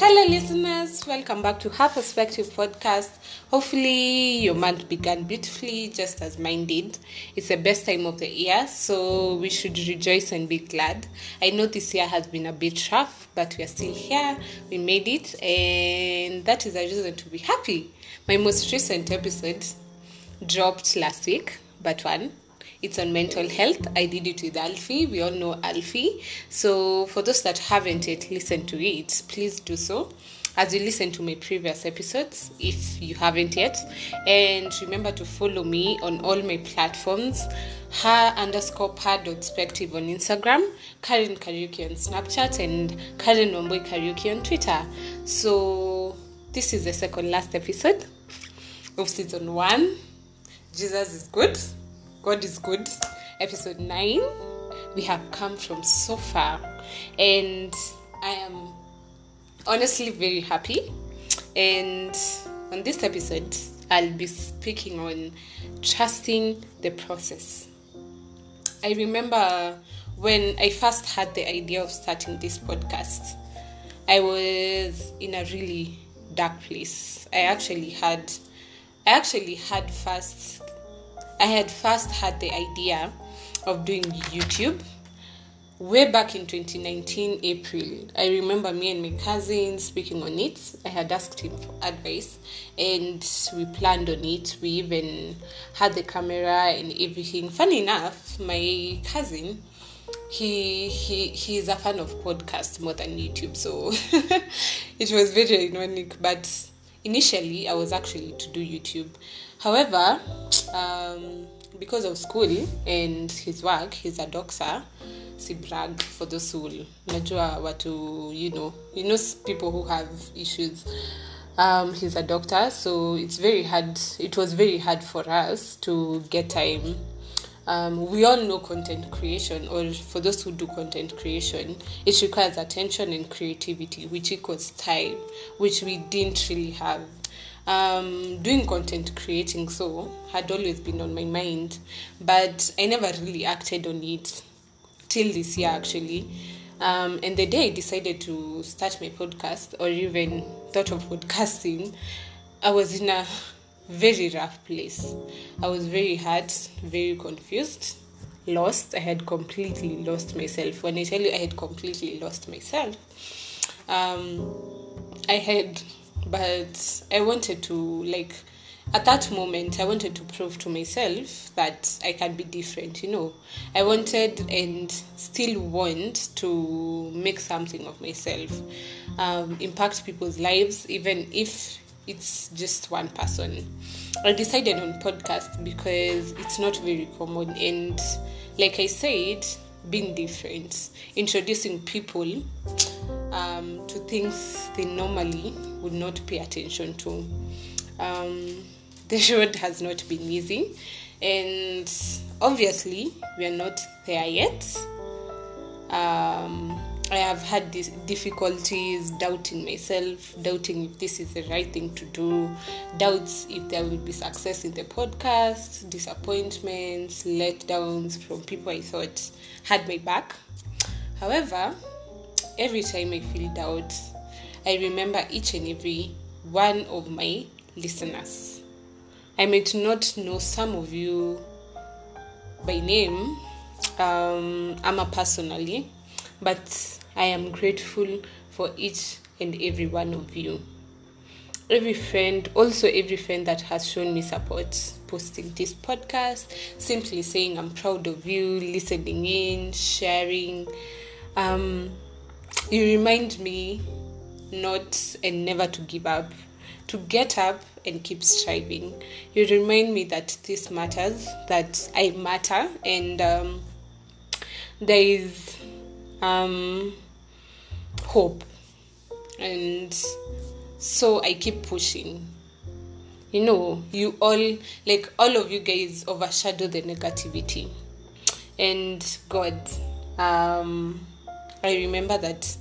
Hello, listeners. Welcome back to Her Perspective podcast. Hopefully, your month began beautifully, just as mine did. It's the best time of the year, so we should rejoice and be glad. I know this year has been a bit rough, but we are still here. We made it, and that is a reason to be happy. My most recent episode dropped last week, but one it's on mental health. I did it with Alfie. We all know Alfie. So, for those that haven't yet listened to it, please do so as you listen to my previous episodes if you haven't yet. And remember to follow me on all my platforms her underscore per perspective on Instagram, Karen Karaoke on Snapchat, and Karen Wambui Karaoke on Twitter. So, this is the second last episode of season one. Jesus is good. God is good. Episode 9. We have come from so far, and I am honestly very happy. And on this episode, I'll be speaking on trusting the process. I remember when I first had the idea of starting this podcast, I was in a really dark place. I actually had I actually had first I had first had the idea of doing YouTube way back in 2019 April. I remember me and my cousin speaking on it. I had asked him for advice and we planned on it. We even had the camera and everything. Funny enough, my cousin he he he's a fan of podcasts more than YouTube, so it was very ironic. But initially, I was actually to do YouTube. However, um, because of school and his work, he's a doctor. Si brag for the soul najua watu, you know, you know people who have issues. Um, he's a doctor, so it's very hard. It was very hard for us to get time. Um, we all know content creation, or for those who do content creation, it requires attention and creativity, which equals time, which we didn't really have. Um, doing content creating so had always been on my mind but i never really acted on it till this year actually. Um, and the day i decided to start my podcast or even thought of podcasting i was in a very rough place. I was very hurt very confused lost. I had completely lost myself. When i tell you i had completely lost myself um, i had but I wanted to like at that moment I wanted to prove to myself that I can be different, you know. I wanted and still want to make something of myself, um, impact people's lives, even if it's just one person. I decided on podcast because it's not very common and like I said, being different, introducing people um, to things they normally would not pay attention to. Um, the road has not been easy, and obviously, we are not there yet. Um, I have had these difficulties doubting myself, doubting if this is the right thing to do, doubts if there will be success in the podcast, disappointments, letdowns from people I thought had my back. However, every time I feel doubt, I remember each and every one of my listeners. I might not know some of you by name, um, Ama personally, but I am grateful for each and every one of you. Every friend, also every friend that has shown me support, posting this podcast, simply saying I'm proud of you, listening in, sharing. Um, you remind me not and never to give up, to get up and keep striving. You remind me that this matters, that I matter, and um, there is um, hope. And so I keep pushing. You know, you all, like all of you guys, overshadow the negativity. And God, um, I remember that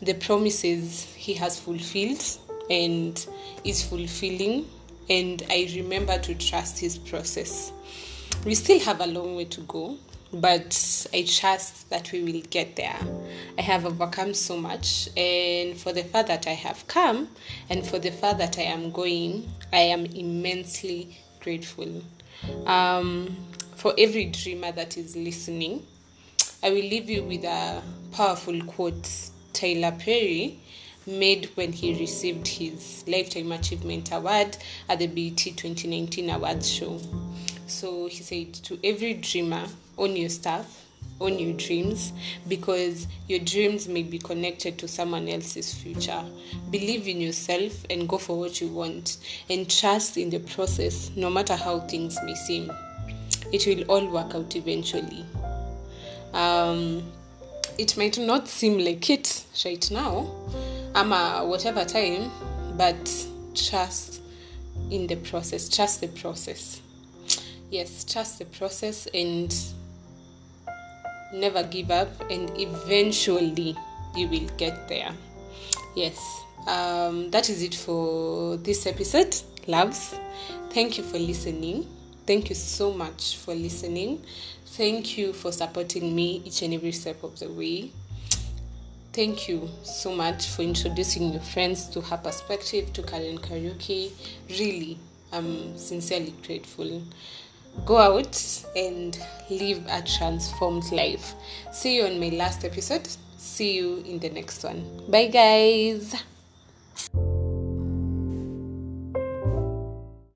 the promises He has fulfilled and is fulfilling, and I remember to trust His process. We still have a long way to go, but I trust that we will get there. I have overcome so much, and for the far that I have come, and for the far that I am going, I am immensely grateful. Um, for every dreamer that is listening, I will leave you with a powerful quote Tyler Perry made when he received his Lifetime Achievement Award at the BET 2019 Awards show. So he said to every dreamer, own your stuff, own your dreams, because your dreams may be connected to someone else's future. Believe in yourself and go for what you want, and trust in the process, no matter how things may seem. It will all work out eventually. Um, it might not seem like it right now, ama whatever time, but trust in the process. Trust the process. Yes, trust the process and never give up, and eventually you will get there. Yes, um, that is it for this episode, loves. Thank you for listening. Thank you so much for listening. Thank you for supporting me each and every step of the way. Thank you so much for introducing your friends to her perspective, to Karen Karaoke. Really, I'm sincerely grateful. Go out and live a transformed life. See you on my last episode. See you in the next one. Bye, guys.